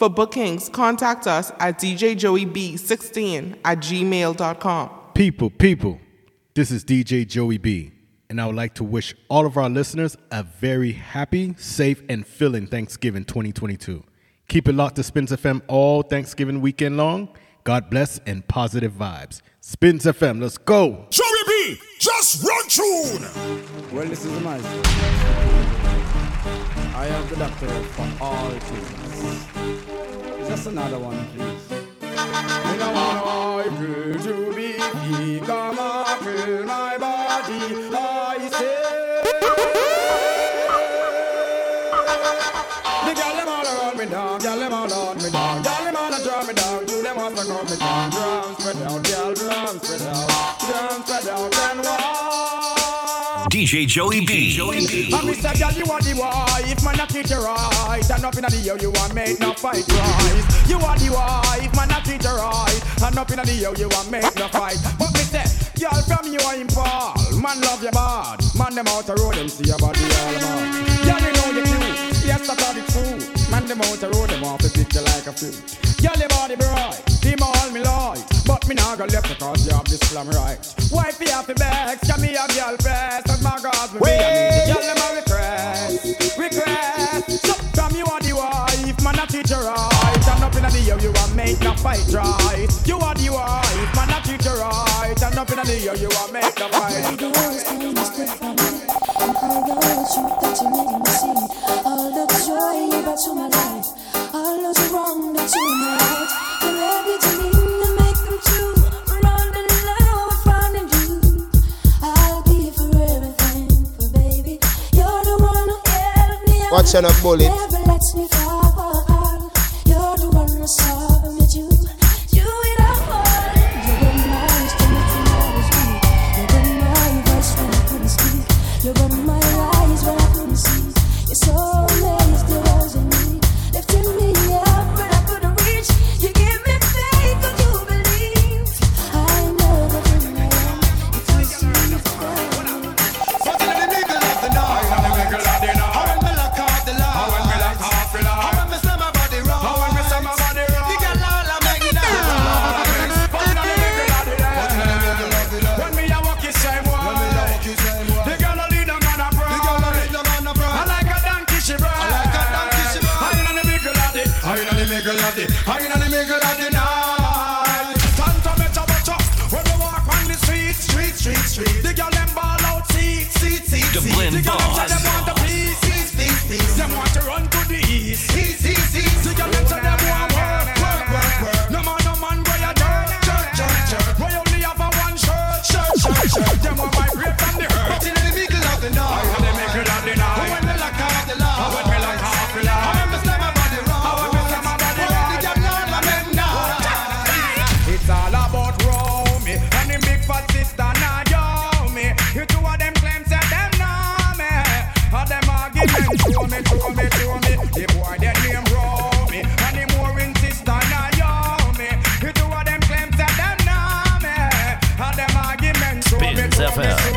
For bookings, contact us at djjoeyb16 at gmail.com. People, people, this is DJ Joey B, and I would like to wish all of our listeners a very happy, safe, and filling Thanksgiving 2022. Keep it locked to Spinz FM all Thanksgiving weekend long. God bless and positive vibes. Spinz FM, let's go. Joey B, just run tune. Well, this is nice. I have the doctor for all things. Just another one, please. Me no want April to be come April my body. I say. DJ Joey B. Joey B. And me girl, you are the wife, man, I treat you right. And up in the year, you want make no fight rise. You are the wife, man, I treat you right. And up in the year, you want make no fight. But me say, girl, from you are in Paul. Man, love you bad. Man, them out the road, them see your body all about. Girl, you know you cute. Yes, I thought it's true. Man, them out the road, them off the picture like a fruit. Girl, your body bright. Him all me light. But me nah go left because you have this slam right. Wife, you have the best. Can me a girl best. And my God, me Wait. Girl, them a request, request. So from you are the wife, man, I treat you right. And up in the year, you are make no fight right. You are the wife, man, I treat you right. And up in the year, you are make no fight. The words that you stood for me, and all the truth that you made me see, all the joy you brought to my life, all those wrong that you made right, you're everything to make Watch out, no bullet. Oh.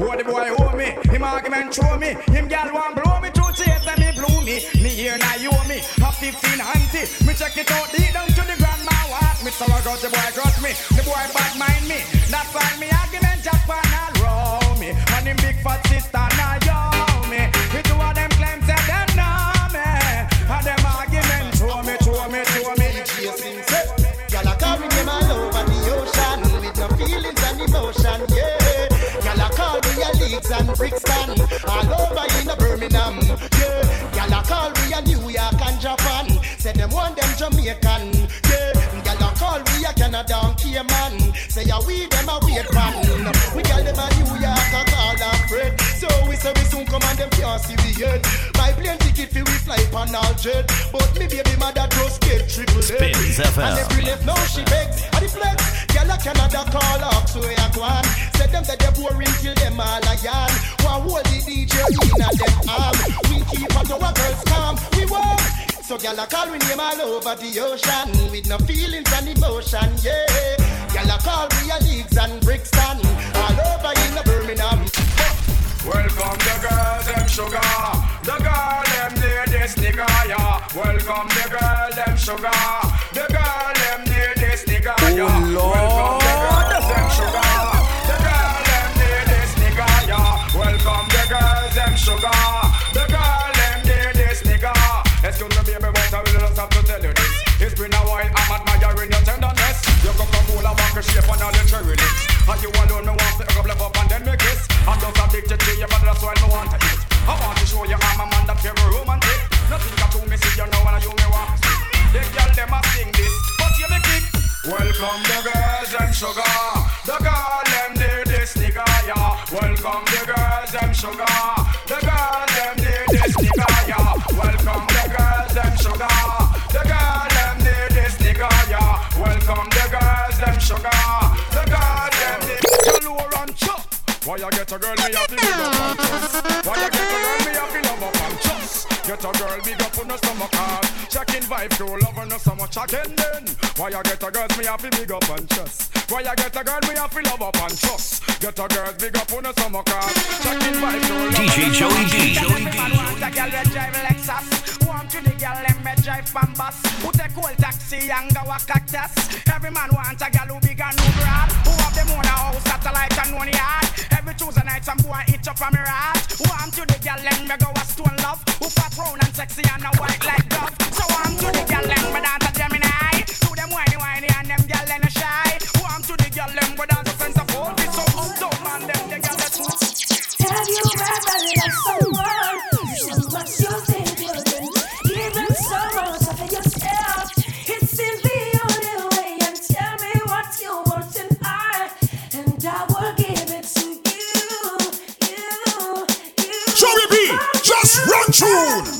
Oh, the boy owe me. Him argument show me. Him gal want blow me through chase me blew me. Me here now you owe me. A 15 auntie. Me check it out deep down to the grandma walk. Me so I got the boy got me. The boy bad mind me. That's And Cayman, say ya we them a wait pan. We call them a New York a call and Fred, so we say we soon come and them can't see we yet. My plane ticket fi we fly pan all jet, but me baby mother just get triple head. And every left now she begs And the flex Girl a Canada call up So ya go on. Said them that they boring Till them all a yarn One hold the DJ in a them arm? We keep on our girls calm. We walk So girl a call we name all over the ocean With no feelings and emotion Yeah Girl a call we a Leeds and Brixton All over in the Birmingham them sugar. The girl them need this nigga, yeah. Welcome the girl them sugar. The girl them need this nigga, yeah. Welcome the girl them sugar. The girl them need this nigga, yeah. Welcome the girls them sugar. A shape and all the cherry lips. And you alone, me want to up, up and then me kiss. I'm just addicted to you, but that's why me want to eat. I want to show you I'm a man that very romantic. Nothing got to me, see you know, and you me want to girl them a sing this, but you me kick. Welcome the girls and sugar. The girl them need this nigga, yeah. Welcome the girls and sugar. The. Why you get a girl me a feel up and trust? Why you get a girl me a feel love and trust? Get a girl big up on the stomach hard. Checking vibe to love so much again then. Why you get a girl me a feel big up and trust? Why you get a girl me a feel love up and trust? Get a girl big up on the. Checking vibe to love DJ Joey again Joey then. B. Man want a girl drive Lexus. Want to the girl them me drive Bambas. Who take old taxi and go a cactus. Every man want a girl who big and who broad. Who have them own a house satellite and one yard. Every Tuesday night some boy eat up on me rat. Want to the girl them me go a stone love. Who fat round and sexy and a white like dove. So want to the Gemini. To them whiny whiny and them girl them a shy. Want to the girl them we dance tune.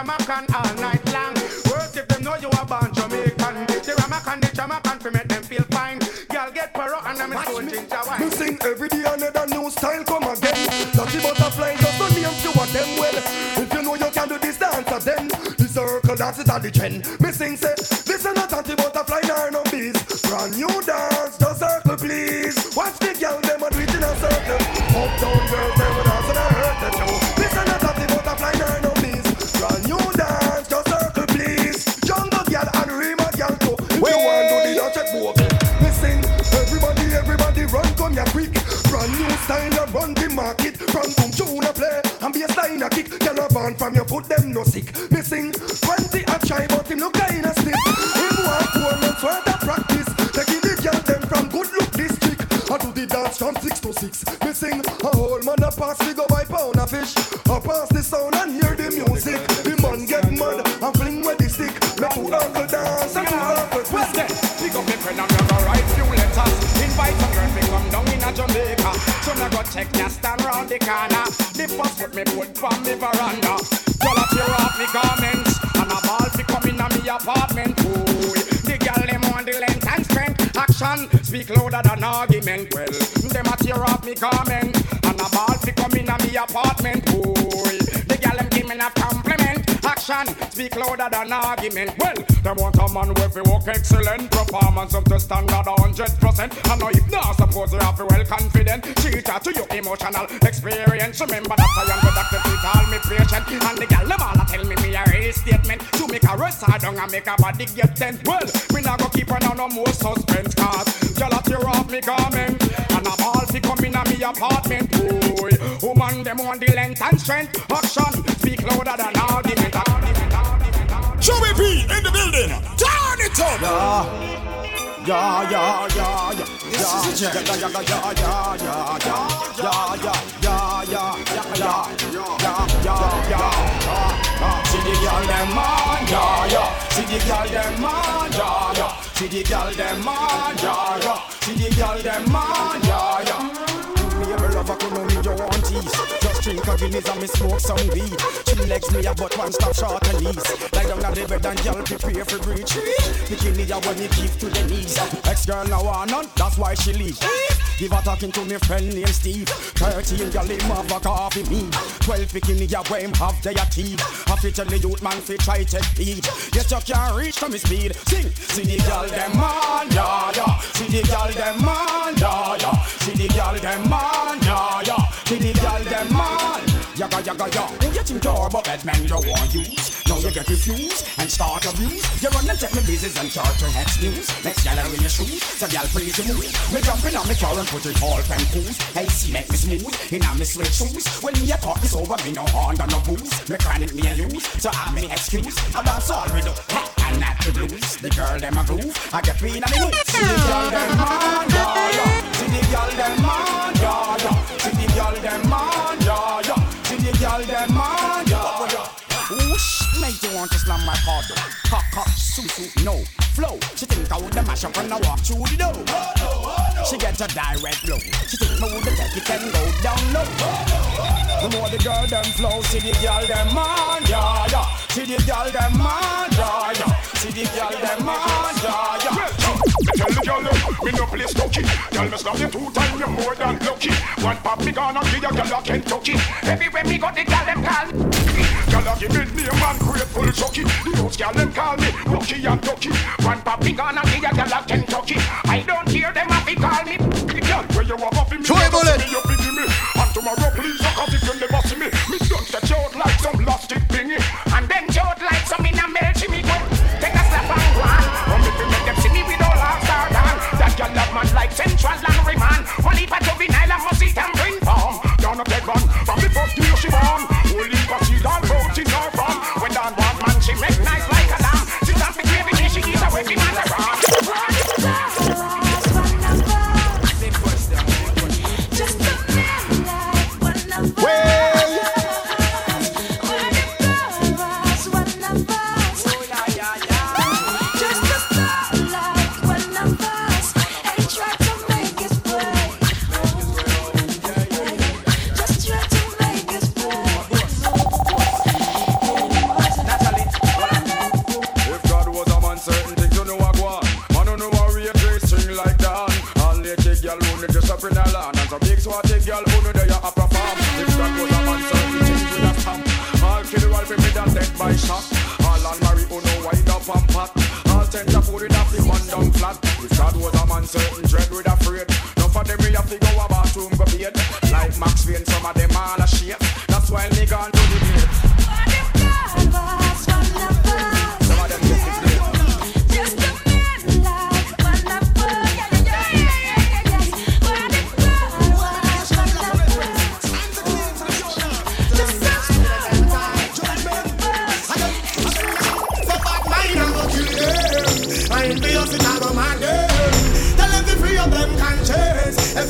Jamaican all night long. Worst if them know you are born Jamaican. The Ramakan, the Jamaican for make them feel fine. Girl get paro and I'm a stone ginger wine. Me sing every day another new style come again. Dirty butterfly just the name to what them well. If you know you can do this dance then the circle dance is at the trend. Me sing say born from your foot them no sick. Me sing 20 a try but him look kinda stiff. Him want four months worth of practice. Taking the girl them from good look district. I do the dance from six to six. Me sing a whole man a pass we go buy pound of fish. I pass the sound and hear the music. The man get mad and fling with the stick. Make two uncle dance and two uncle twist. Pick up me friend and go write few letters. Invite some girl me come down in a Jamaica. So me go check stand round the corner. The first foot me put from me veranda. Girl a tear off me garments and a ball fi come in me apartment. Ooh, the girl them want the length and strength. Action speak louder than argument. Well, them a tear off me garment. And a ball fi come in me apartment. Boy, Action speak louder than argument. Well, them want a man with fi work excellent performance up to standard a hundred percent. And now if not suppose you have to well confident. Cheater to your emotional experience. Remember that I am the doctor to call me patient. And the gal them all a tell me me a real statement. To make a rest down and make up a body get tense. Well, me not go keep on no more suspense cause gal a tear off me garment. And a ball fi come in a me apartment. Boy, woman them want the length and strength. Action speak louder than argument. Joey B in the building. Turn it up. Yeah, yeah, yeah, yeah. This is a jam. Yeah, yeah, yeah, yeah, yeah, yeah, yeah, yeah, yeah, yeah, yeah, yeah, yeah, yeah, yeah. See the girl them man, yeah, yeah. See the girl them man, yeah, yeah. See the girl them man, yeah, yeah. See the girl them man, yeah, yeah cover could no need your aunties drink a Guinness and me smoke some weed. Two legs me a but one stop short and knees. Lie down on the bed and y'all prepare for breach. Bikini a when you give to the knees. Ex girl now want none, that's why she leave. Give her talking to me friend named Steve. Thirteen girl him have a coffee me. Twelve bikini a him have their teeth. Half fit tell the youth man fi try take heed. Yes you can't reach to me speed. Sing, see the girl them man, yeah yeah. See the girl them man, yeah yeah. See the girl them man, yeah yeah. See the girl them man. Yaga yaga, you think you're but bad man you want use. Now you get refused and start abuse. You run and take me business and start to head news. Next gal in your shoes, so gal praise the move. Me jumping on me car and put it all from cruise. Hey, see make me smooth in a me sweat shoes. When me a talk this over, me no hand on no booze. Me chronic me a use, so I me excuse. I dance all with the and not the blues. The girl them a groove, I get free in a mood. See the girl them man, yeah yeah. See the girl them yeah yeah. Make want to slam my car door. Cock, cock, soo, no flow. She think I woulda mash up when I walk through the door. She get a direct blow. She think me woulda take it and go down low. The more the girl them flow, see the girl them man, yeah yeah. See the girl them man, yeah yeah. See the girl them man, yeah yeah. Tell the girl, me no play stokey. Girl, me slap you two times, you're more than lucky. One pop me gonna give you girl a Kentucky. Everywhere me go, the cocky. Big name and grateful jockey. The old girl them call me Rocky and Ducky. One popping on a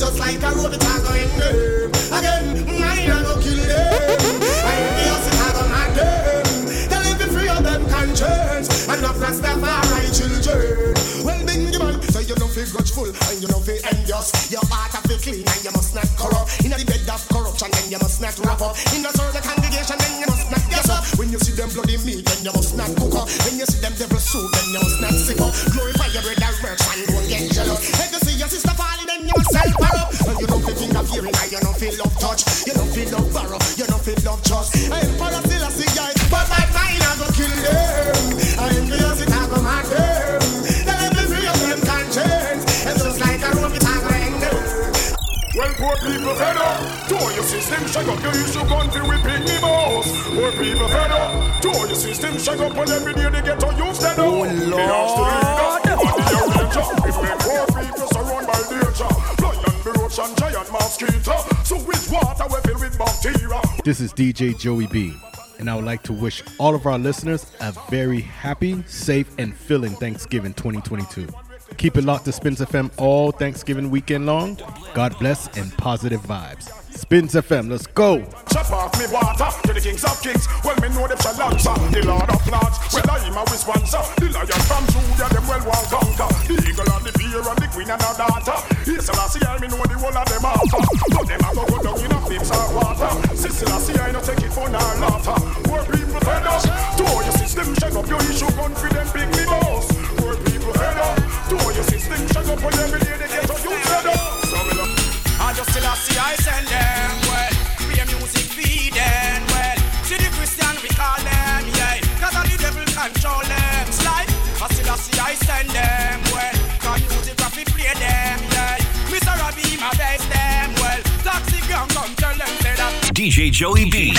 just like a road that's going them. Again, mind and go kill them. Eh? I ain't feel it, I go mad them. Them to free of them conscience. Enough Rastafari children. Well, bingy man, so you don't feel grudgeful and you don't feel envious. Your heart have to clean and you must not corrupt. In the bed of corruption, then you must not wrap up. In the the congregation, then you must not guess up. When you see them bloody meat, then you must not cook up. When you see them devil soup, then you must not sick up. Trust. I am Parasila, see guys, but my mind I go kill them. I am curious, it I go mad them. Let me free of them conscience. It's just like a rope, it I go hang them. Well, poor people fed up. To your system, shake up your gun to repeat me boss. Poor people fed up. To your system, shake up, and every day they get to use that. Oh, Lord. If we poor people surrounded by nature, lion, the roach, and giant mosquito. This is DJ Joey B, and I would like to wish all of our listeners a very happy, safe, and filling Thanksgiving 2022. Keep it locked to Spinz FM all Thanksgiving weekend long. God bless and positive vibes. Spinz FM, let's go. Chop off me water to the kings of kings. Well, me know them shall answer. The Lord of lords. Well, I'm a responser. The lion from Judah, them well want conquer. The eagle and the bear and the queen and her daughter. I I me know the whole of them after. But them a go in a of water. Sister, I I take it for laughter. Poor people all your system, up your issue, confident, big Cause B.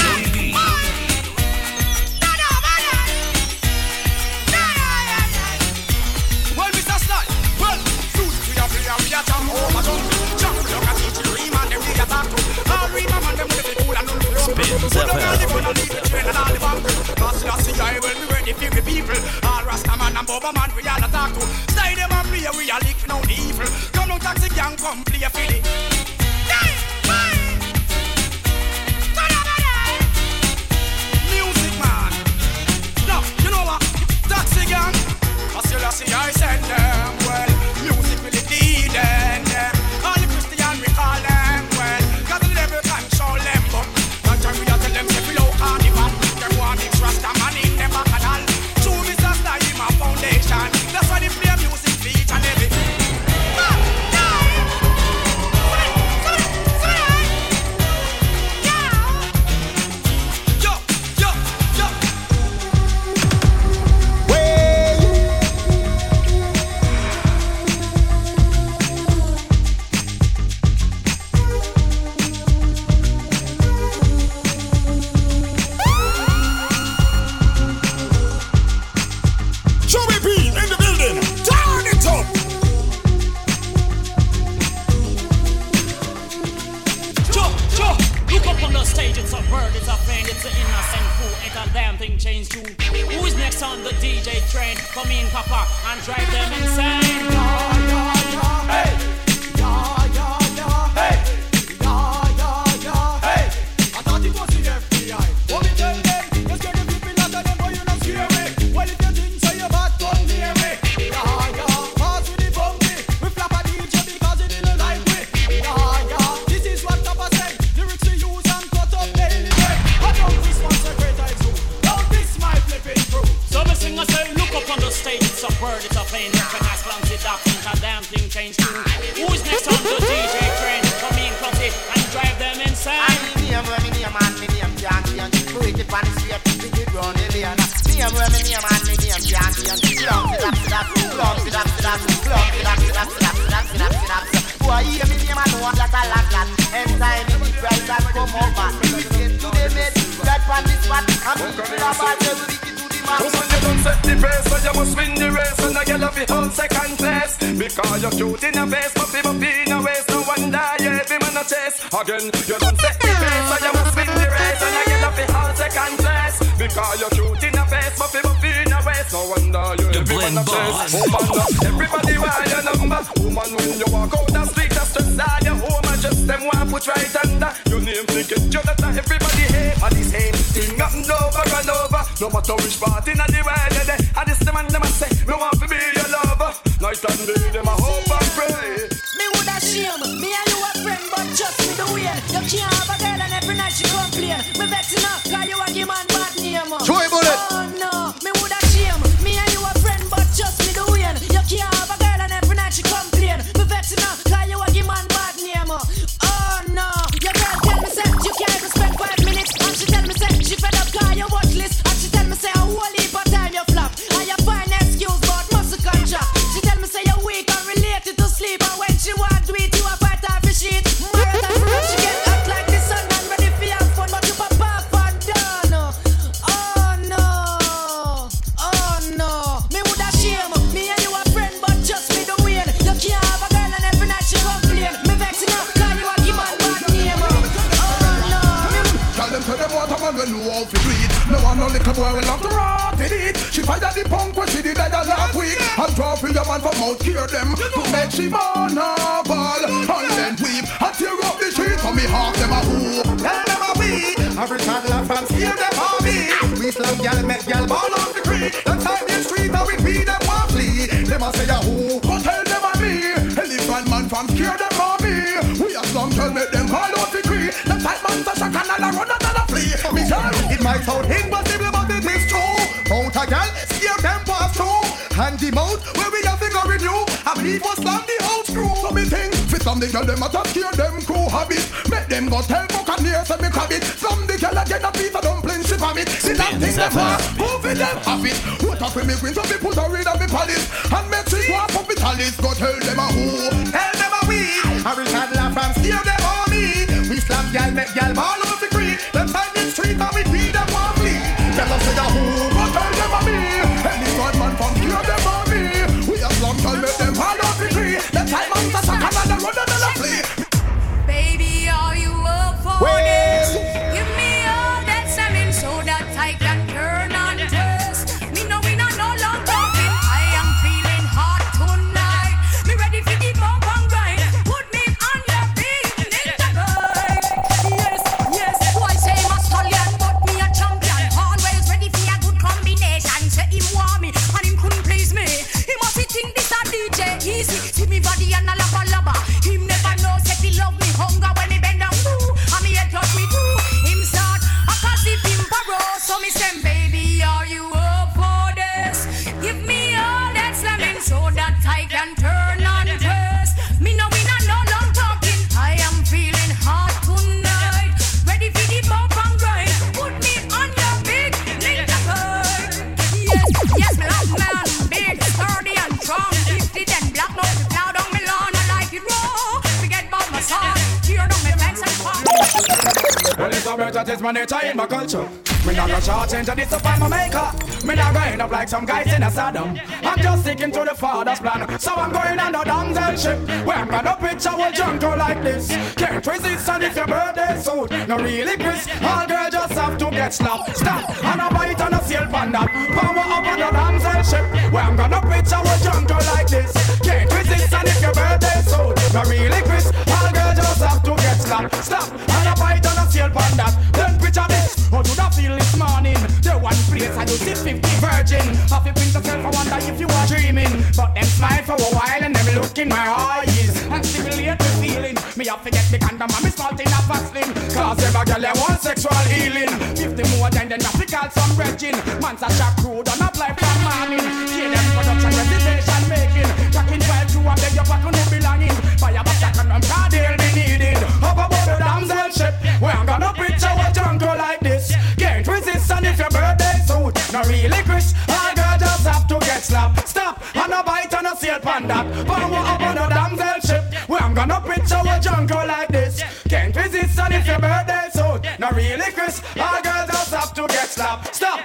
see I will be ready for the people. All Rasta and Boba we all a to. Stay them and play, we a lick now the evil. Come on, taxi gang, come play the. An innocent fool, a damn thing changed you. Who is next on the DJ train? Come in, Papa, and drive them insane. So just me the way. You can't have a girl and every night she complain. Me vexing her, cause you a give man bad name. Joy Bullet. Oh no, me woulda draw for your man from out cure them to make she vulnerable. And then weep and tear up the street for me half them a who. Tell them a we. Every time laugh and scare them for me. We slam gal, make gal ball off the creek. The time in street and we beat them one flee. Them a say a who, but tell them a me. Elephant man from scare them for me. We a slum tell make them call out the creek. The tight man and a run and all a flee. Me tell it might sound impossible but it is true. Mount a gal, scare them pass through. And the mount where we believe was slam the whole screw. So me think, fit some the girl them a to scare them crew habit. Make them go tell fuck and me crab it. Some the girl a get a piece of dumpling she from it. See that thing them fast, move it them have it. What up with me queen so me put her in a me palace. And make she walk up with Alice. Go tell them a who, a jungle like this. Can't resist and if your birthday suit. No really Chris. All girl just have to get slapped. Stop one place I do see 50 virgin. Have you been yourself? I wonder if you are dreaming. But them smile for a while and them look in my eyes and stimulate the feeling. Me have to get me condom and me small thing a vaseline. Cause every girl they want sexual healing. If the more than then have to call some virgin. Man's a crude and apply from morning. Them production reservation making. Jacking while you and beg your back on no get slapped. Stop and a bite and a sail pan that. Power up on the damsel ship. Where I'm gonna picture a jungle like this. Can't resist and if your birthday suit. No really Chris. All girl just have to get slapped. Stop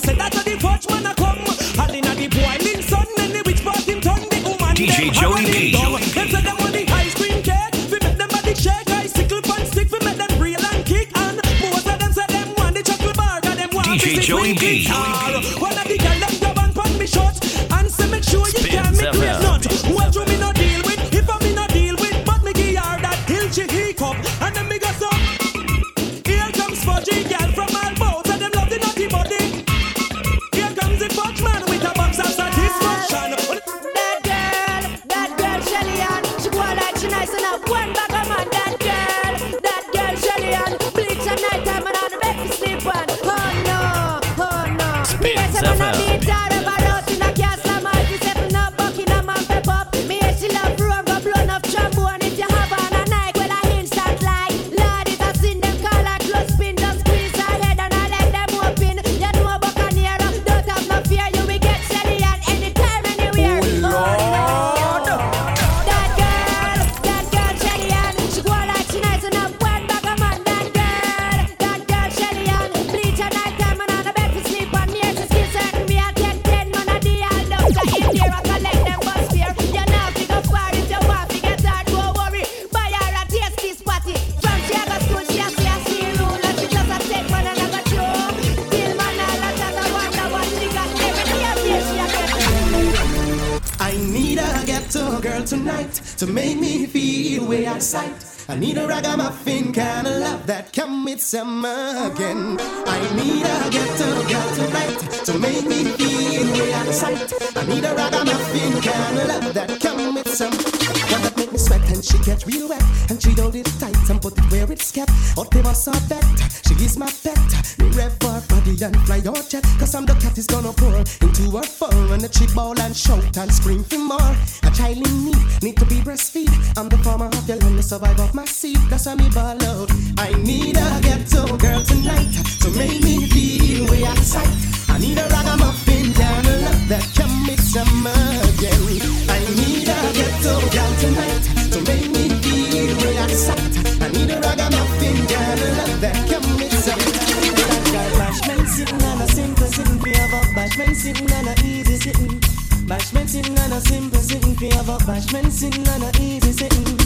say that the fudge man a come. And inna the boiling sun, and the which part him turn the woman. DJ Joey of sight. I need a ragamuffin kind of love that come with some. One that make me sweat and she get real wet and she hold it tight and put it where it's kept. Out there was a bet, she is my pet. Me rev for body and fly your jet. Cause I'm the cat is gonna pour into her fur and the chick ball and shout and scream for more. A child in need need to be breastfeed. I'm the farmer of your land, the survivor of my seed. That's why me ball out. I need a ghetto girl tonight to make me feel way out of sight. I need a Bashman sitting on a easy sitting.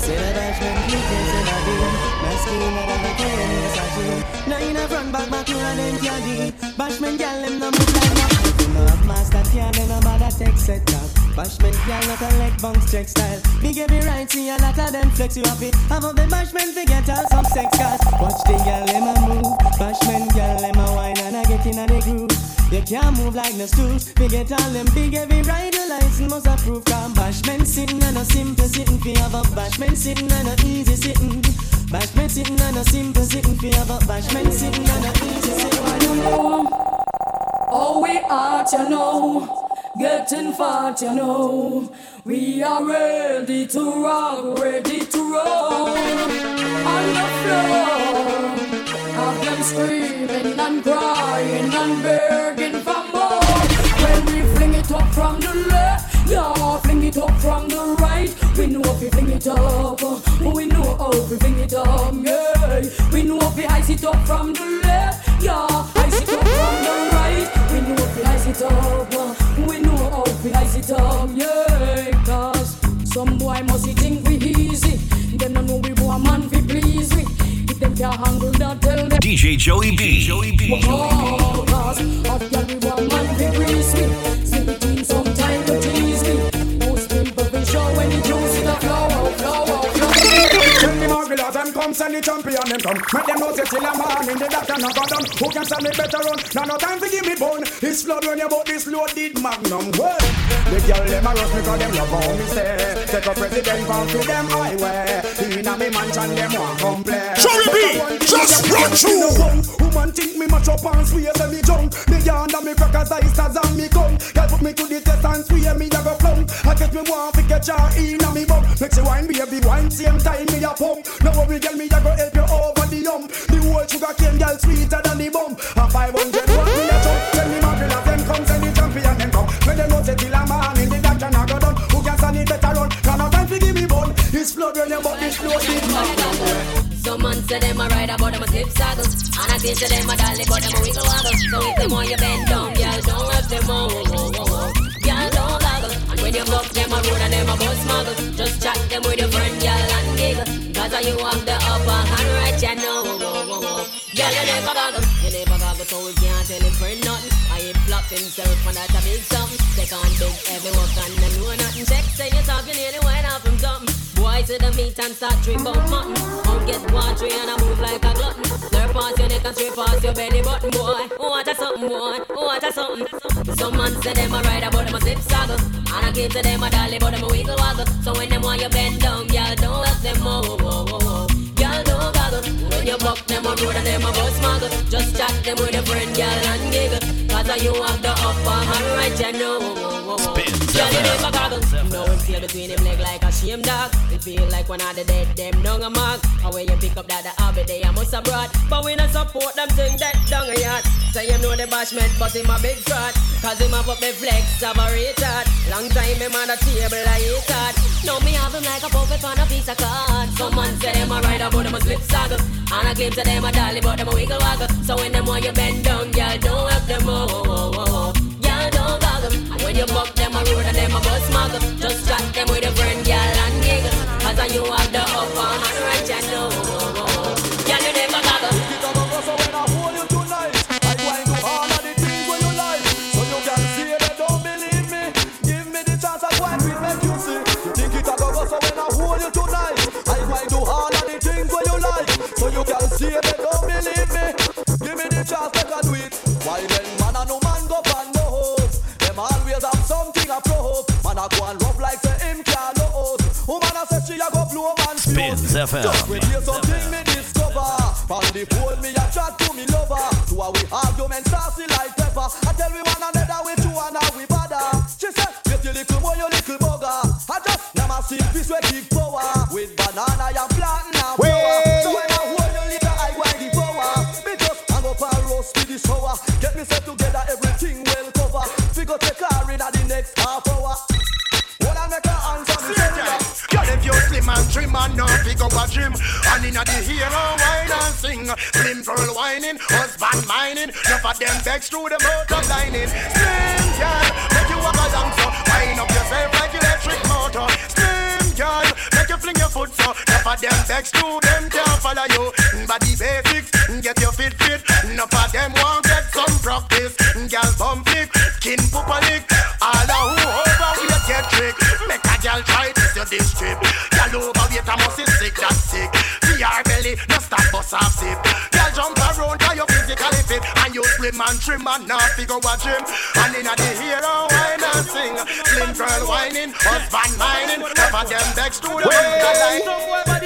Say the bashman click say the deal. Masculine and the cane is a. Now in a front back back you and then candy. Bashman gal them no move like that. If you know have master can then no bother take set up. Bashman gal not a leg bounce check style. Me give me right see a lot of them flex you happy. Have up the bashman forget all some sex cars. Watch the gal them a move. Bashman gal them a wine and a get in a the groove. You can't move like no stool. Forget all them big heavy rider license must approve. Come bashman sitting on a simple sitting for have a bashman sitting on a easy sitting. Bashman sitting on a simple sitting for have a bashman sitting on a easy sitting. you know. Oh, we out, you know. Getting fat, you know. We are ready to rock, ready to roll. On the floor. Screaming and crying and begging for more. When we fling it up from the left, yeah, fling it up from the right. We know if we fling it up, uh, we know how we fling it up, yeah. We know if we ice it up from the left, yeah, ice it up from the right. We know if we ice it up, uh, we know how we ice it up, yeah. Cause some boy must think we easy, them don't know we want man fi please we. If them can't handle. DJ Joey B. Joey B. send the champion them come Make them know say till a man in the doctor knock on them Who can stand me better run? Now no time to give me bone. It's flood when you bought this loaded magnum. Well, the girl them a rush me cause them love how me say. Take a president come to them highway Inna me mansion them want come play Joey B, just run through. Woman think me match up and swear say me junk Me yonder me crackers ice as and me come Girl put me to the test and swear me go plumb I guess me want to catch her inna me bum. Make she wine baby wine same time me a pump. Now worry girl me a go help you over the hump. The whole sugar cane girl sweeter than the bum. A 500 watt me a jump. Tell me Margaret them come send the champion them come. When them know say till a man in the doctor now go done Who can stand it better run? Can no time to give me bun It's flood when you butt this flow this man. Some man say them a ride about them a slip saddle. And I say to them a dolly but them a wiggle waggle. So if them want you bend down, girl don't rush them oh, oh, oh, oh, oh. Girl don't goggle. And when you buck them a road and them a bus muggle. Just chat them with your friend girl and giggle Cause you have the upper hand right you know. Girl you never goggle You never goggle so we can't tell him friend nothing. I him flop himself and that's a big something. Take on big heavy work and them know nothing. Check say you talk you went off from something. Boy to the meat and start dream about mutton. Out get watery and I move like a glutton. Slurp past your neck and straight past your belly button boy. What a something boy, what a something Some man say them a ride about them a slip saddle. And I give to them a dolly but them a wiggle waggle. So when them want you bend down, girl don't let them oh, oh, oh, oh. oh. Girl don't goggle. When you buck them a road and them a bus muggle. Just chat them with your friend girl and giggle. Cause you have the upper hand right you know oh, oh, oh. Girl you never goggle No one feel between him leg like a shame dog. It feel like one of the dead them down a mark. And when you pick up that the habit they a must abroad But we not support them thing that down a yard. So you know the bashment but him a big fraud. Cause him a put me flex of a retard. Long time him on the table I hate hard Now me have him like a puppet on a piece of card. Someone say them a ride about them a slip saddle And I claim to them a dolly but them a wiggle waggle. So when them want you bend down girl don't help them oh, oh, oh, oh, oh. When you buck them I road and them a bus muggle. Just chat them with a friend, girl, and giggle. Cause you have the upper hand right, you know. Girl, you never. So when I hold you tonight, I do all of the things you like. So you can see they don't believe me. Give me the chance, I make you see. Think it go so when I hold you tonight, I do all of the things you like. So you can they don't believe me. Give me the chance, I can do it. Why a go and rub like say him can't no out. Woman a say she a go blow man fuse. Just when hear something me discover. From the phone me a chat to me lover. To a we argument saucy like pepper. I tell we one another we two and we bother. She said, get your little boy, your little bugger. I just never see peace we give sing Slim pearl whining, husband mining. Enough of them vex through the motor lining. Slim girl, make you walk along so Wind up yourself like electric motor. Slim girl, make you fling your foot so. Enough of them vex through them can't follow you. Body basics, get your fit fit. Enough of them want stop bust off zip Girl jump around cause you physically fit. And you slim and trim and not figure a gym. And inna the hero wine and sing? Slim girl whining, husband mining Never them vex to the Well,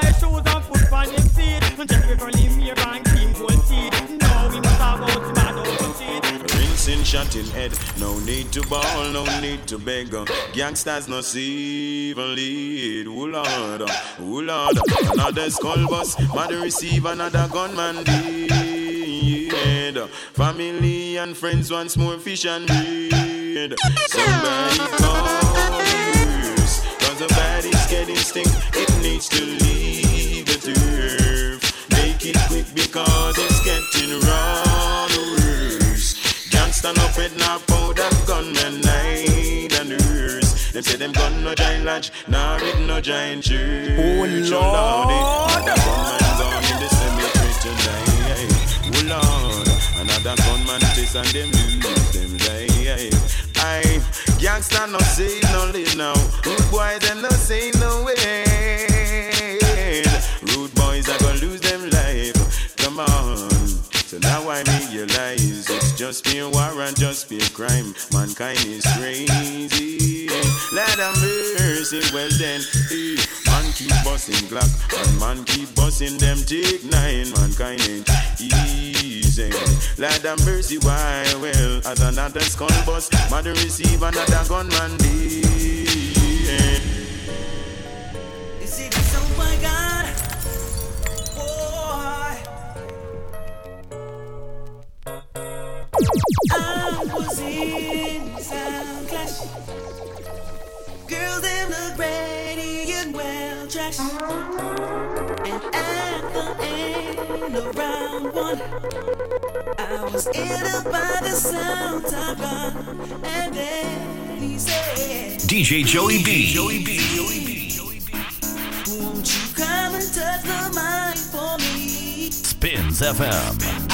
buy shoes and foot on him feet. Just because him here and clean gold teeth. Now we must have out mad out to cheat. Rinsing shot in head, no need to ball, no need to beg. Gangsters no see even lead. Oh Lord, oh Lord, another skull bus, mother receive another gunman dead. Family and friends once more fish and bread. Somebody calls, cause the body's getting stink, it needs to leave the turf. Make it quick because it's getting wrong worse. Gangsta no pet no powder gunman night and nurse. Them say them gun no giant lodge, nah with no giant church. Oh, oh Lord, another gunman gone in the cemetery tonight. Oh Lord, another gunman chase and them lose them life. I gangsta no say no live now. Rude boy them no say no way. Rude boys are gonna lose them life. Come on. So now I realize it's just pure war and just pure crime. Mankind is crazy. Let have mercy. Well then, eh, man keep busting Glock and man keep busting them take nine. Mankind ain't easy. Let have mercy. Why? Well, as another skull bust, mother receive another gunman dead. He said DJ Joey B. Joey B. Won't you come and touch the mic for me? Spinz FM.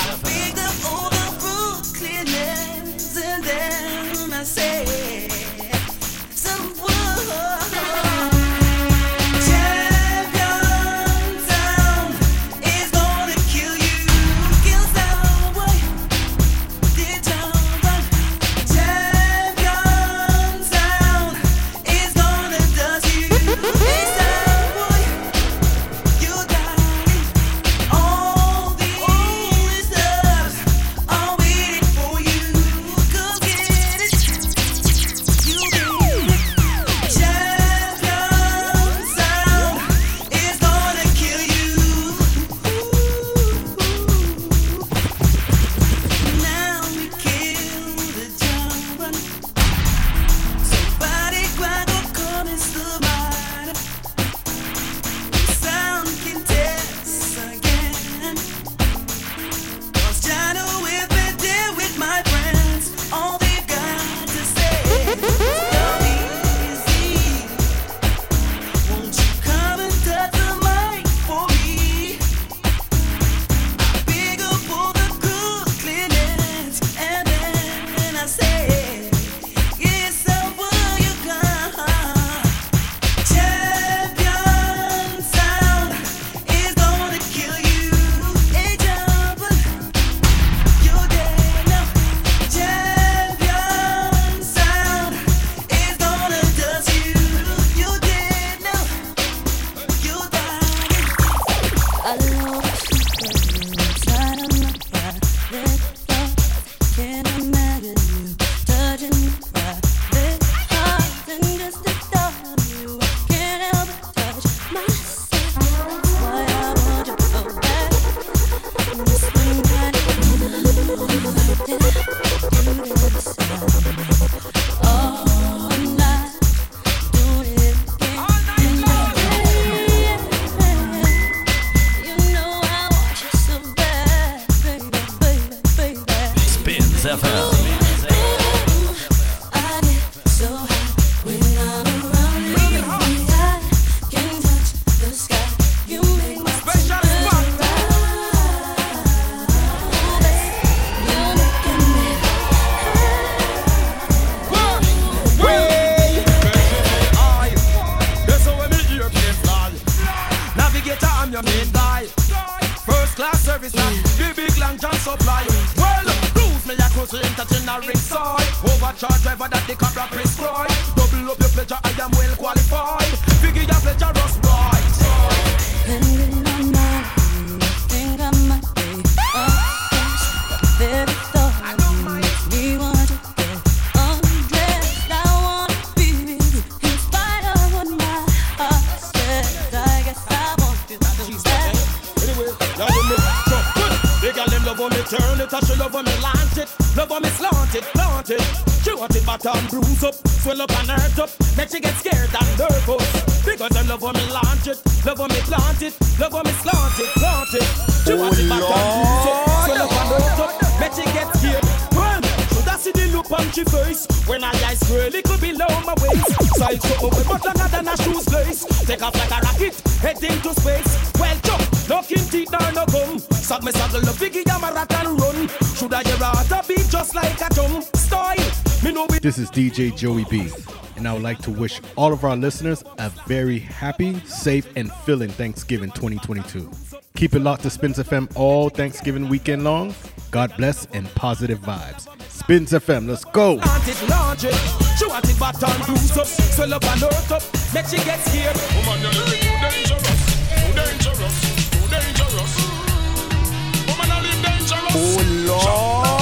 On when I eyes girl it could be low my waist. Side something way much longer than a shoes lace. Take off like a rocket, head into space. Well, jump, looking teeth nor no gum. Suck me suckle the biggie, I'm a rat and run. Should I hear a beat just like a drum? Style, me know This is DJ Joey B, and I would like to wish all of our listeners a very happy, safe, and filling Thanksgiving 2022. Keep it locked to Spinz FM all Thanksgiving weekend long. God bless and positive vibes. Spinz FM, let's go. Launch it. She want it back and bruise up, swell up and hurt up. Make she get scared. Woman, you're too dangerous, too dangerous, too dangerous. Woman, I live dangerous. Oh Little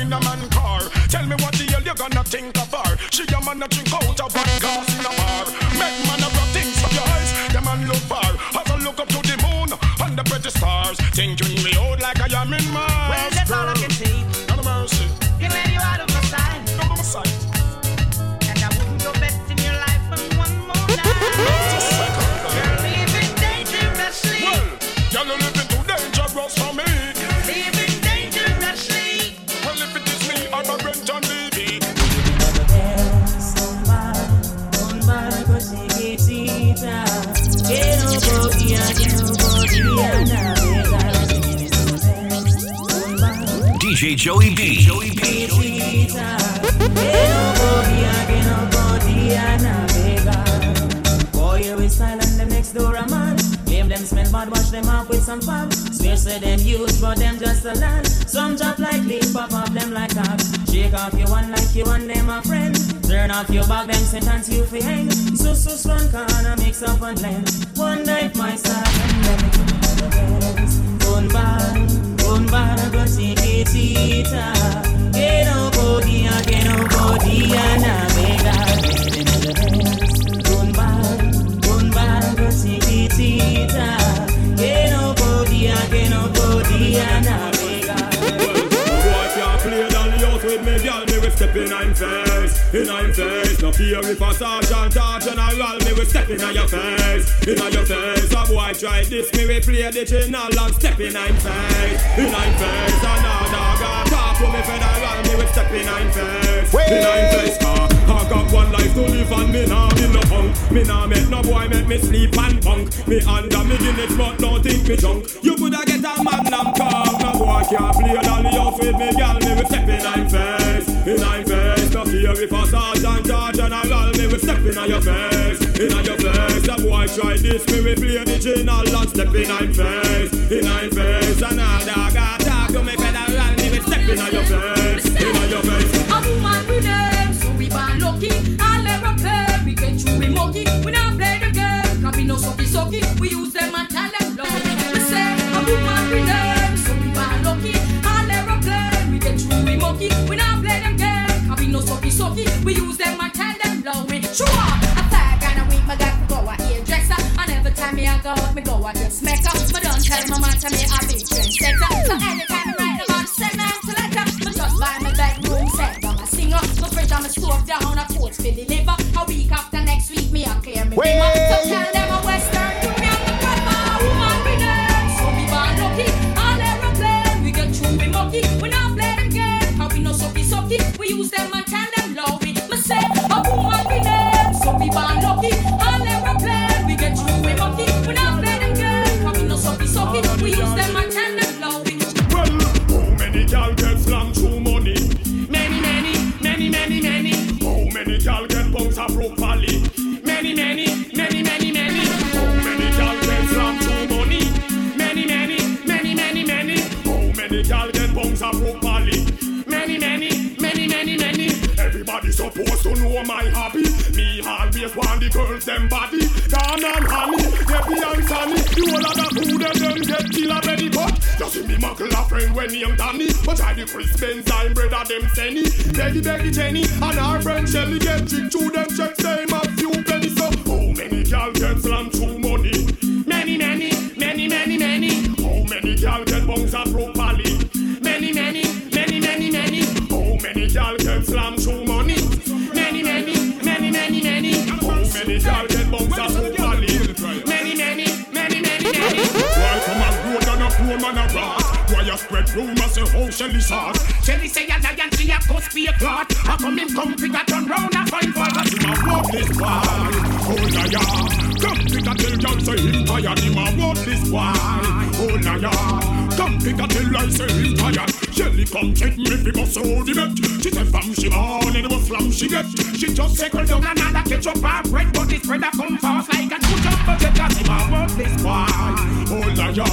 in a man car. Tell me what the hell you gonna think of her? She a man a drink out of one glass in a bar. Make man a rub things from your eyes. The man look far. As I look up to the moon and the pretty stars. Thinking me out like I am in Mars. DJ Joey B. Joey B. Some fab. Swear say them use, but them just a land. Some drop like leaf, pop off them like cock. Shake off your one like you and them a friend. Turn off your back, them sentence you fi hang. So so strong, corner mix up and blend. One night my side and them the best. Gun bar, gun bar, go see Kitita. Que no podía, que no podía navegar. Step in I'm face, in I'm face. No fear if a sergeant or general, me will step in your face, in your face. A boy try this, me will play the channel and step in I'm face, in I'm face. Another guy talk to me federal, me will step in I'm face, in I'm face. Car, I got one life to live and me nah be no punk. Me nah make no boy make me sleep and punk. Me under me Guinness, but don't think me drunk. You coulda get a man magnum car, no boy can't play the house with me, girl. Your face, in your face. A boy try this, me will play the general and step in I'm face, in I'm face. Another guy talk to me federal, me will step in your face, in your face. A woman with them, so we born lucky. I'll never play, we get through we monkey. We not play the game, cause we no sucky sucky. We use and them tell my man to me girls them body. Down and honey, Debbie and Sunny. The whole of the food and them get kill a belly but just see me muckle a friend when he am Danny. But I the Chris Benz I'm brother them Senny. Becky Becky Jenny and our friend Shelly get tricked through them checks them a few pennies. So how many gal get slammed Many gal get bounced up properly? Many, many, many, many, many. Why come a road and a poor man a rat? Why you spread rumors say oh, how Shelly sauce? Shelly say a lion she a cuss be a clot. How come him come figure turn round and find for us? Him a this Oh liar. Come figure tell y'all say him tired. Him a walk this why? Oh liar. Come figure tell I say him tired. Shelly come check me fi bust out the bet. She say fam she born and what flam she get. She just circle down another ketchup and bread, but this bread a come fast like a jump budget. Cause him a walk this why? Oh liar.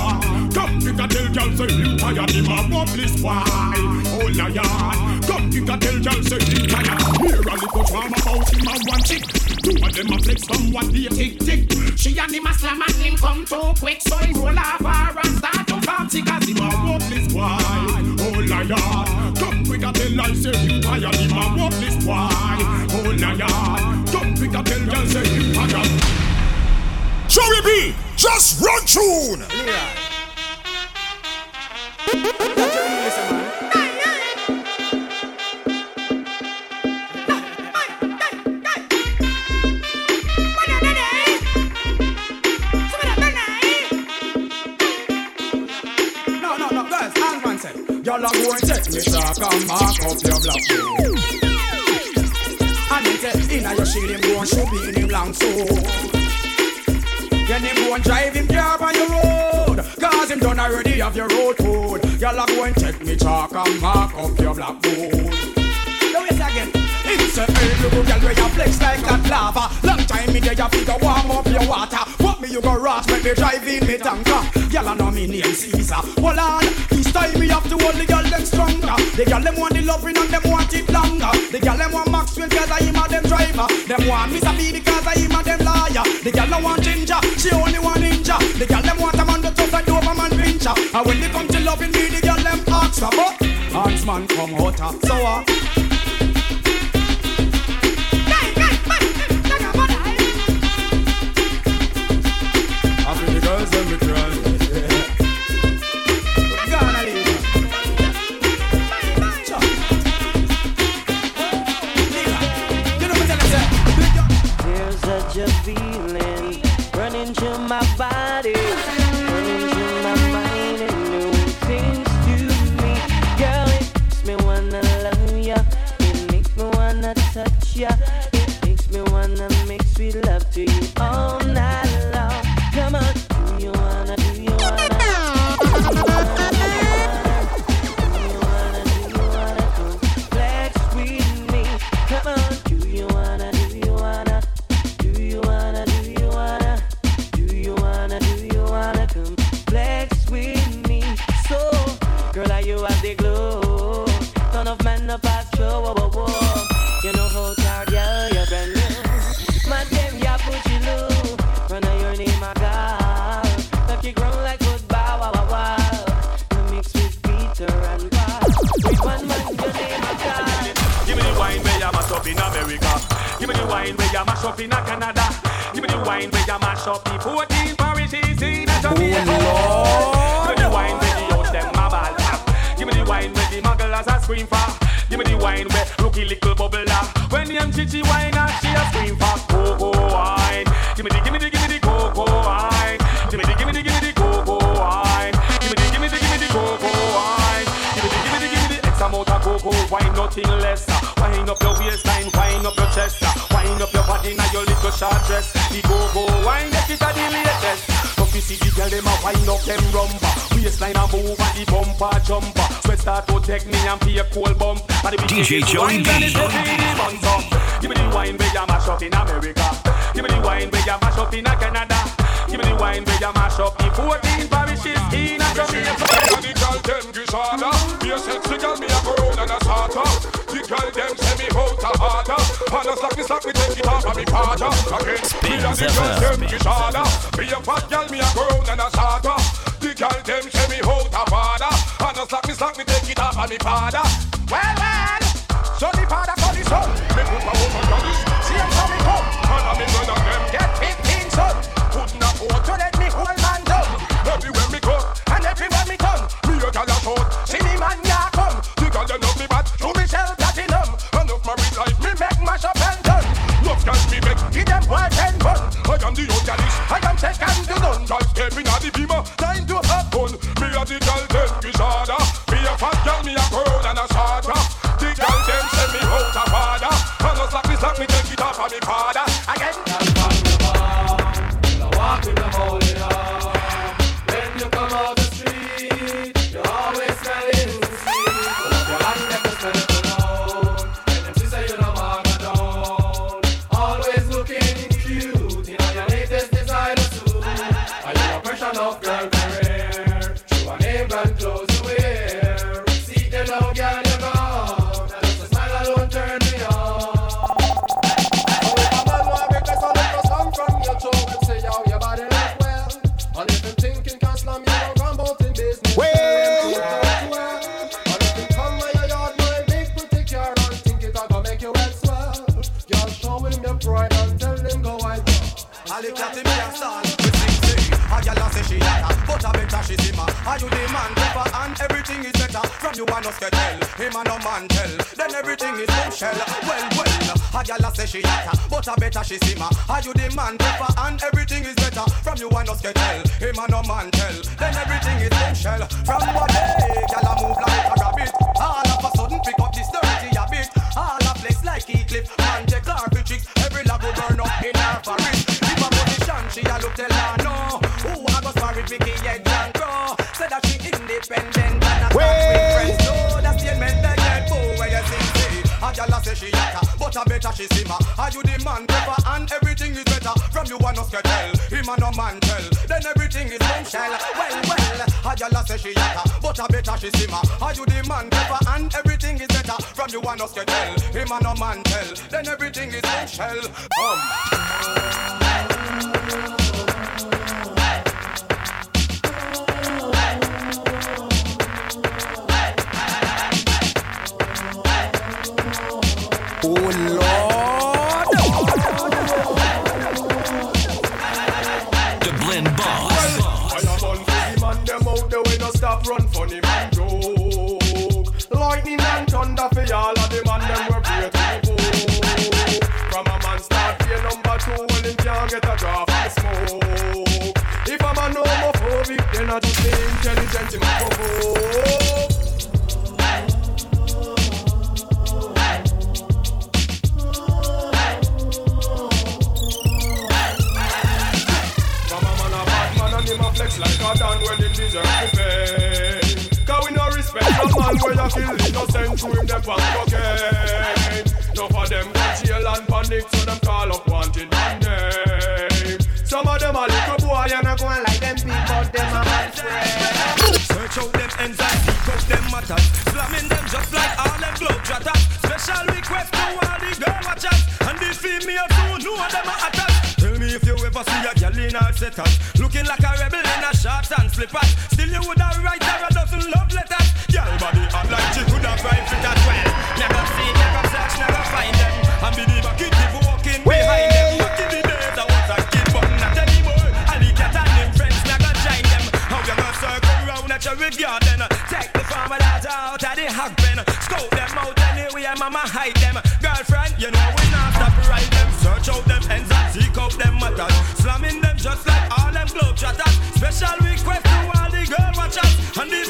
Come figure tell y'all say him tired. Him a walk this why? Oh liar. Come figure tell y'all say him tired. Hear a little drama about him and one chick. Two of them a flex from what they tick tick. She and him a slam and him come too quick, so him roll off her and start to party cause him a walk this why? Oh liar. Come quicker tell I say him tired. Him a walk this why? Oh liar. Come quicker tell y'all say him tired. Joey B, just run tune. No, y'all are going to take me talk and mark up your black. And then say, inna your shield, him go and shoot me in him long so. Then him go and drive him car on your road. Cause him done already have your road code. Y'all are going to take me talk and mark up your black. Now wait again. It's a go girl where you flex like that lava. Long time me there you figure warm up your water. What me you go rush when me drive in me tanker. Girl I know me name Caesar. Hold on, this time me have to hold the girl them stronger. The girl them want the loving and them want it longer. The girl them want Maxwell cause I am a them driver. Them want Mr. B because I am a them liar. The girl don't want ginger, she only want ninja. The girl them want a man that tough like Doberman pinscher. And when they come to loving me, the girl them ask for but Hans man come out so uh, up in Canada. Give me the wine where you mash up the 14 parishes in Jamaica. Oh, give me the wine where the youth them a ball. Give me the wine where the mugglers a scream for. Give me the wine where rookie little bubbler. When the MCG wine and she a scream for cocoa wine. Give me the, give me the, give me the cocoa wine. Give me the, give me the, give me the cocoa wine. Give me the, give me the, give me the cocoa wine. Give me the, give me the, give me the X amount of cocoa wine, nothing less. Wine up your wine up your chest. Wine up your body now your little short dress. The cocoa wine, get it a the latest. Don't you see the girl them a wine up them rumba. Waistline a move and the bumper jumper. Sweat start to take me and a cold bump. And the DJ Joey B. and it's the CD buns up. Give me the wine you mash up in America. Give me the wine you mash up in Canada. Give me the wine where you mash up. The 14 parishes in a Jamaica. The girl them disorder Be a sexy girl, me a go and a sort The girl them say me out a harder. And a slack slack me take it off of me father Again, me a the girl them disorder Be a fat girl, me a go and a sort The girl them say me out a father. And a slack me slack me take it off of me father. Well, well, so the father call his son. Me put my woman can me make Give them boyfriend bun. I am the gallus I am second to none. Girl stepping at the beamer Time to have fun well. A say she hotter, but a better she simmer. Are you the man pepper and everything is better? From you a no tell, him a no man tell. Then everything is bombshell. Um. Oh Lord. And a to we no respect man you through him them cocaine. Of them go jail and panic so them call up name. Some of them a little boy and a going like them people, them a man friend. Matters. Slamming them just like all them globetrotters. Special request to all the girl watchers. And the female too know them a attack. Tell me if you ever see a girl in her setup. Looking like a rebel in a shorts and slippers. Still you woulda write her a dozen love letters. Girl body hot like she coulda fried fit as well. out of the hog pen. Scope them out anyway, mama hide them. Girlfriend, you know we not stop right them. Search out them ends and seek out them matters. Slamming them just like all them globetrotters. Special request to all the girl watchers. And this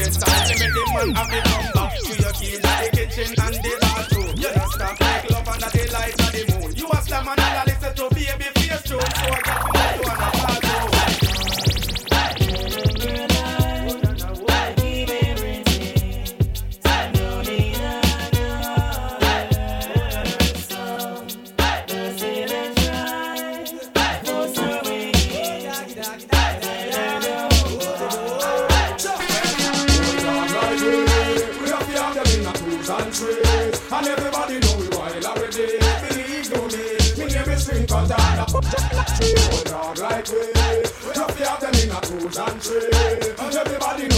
get time. Limit the man have the number. To your key like the kitchen and the bathroom. me string cutter Hold on like we Just be happening at tools and tree Everybody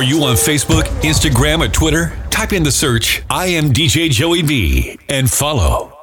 Are you on Facebook, Instagram, or Twitter? Type in the search I am DJ Joey B and follow.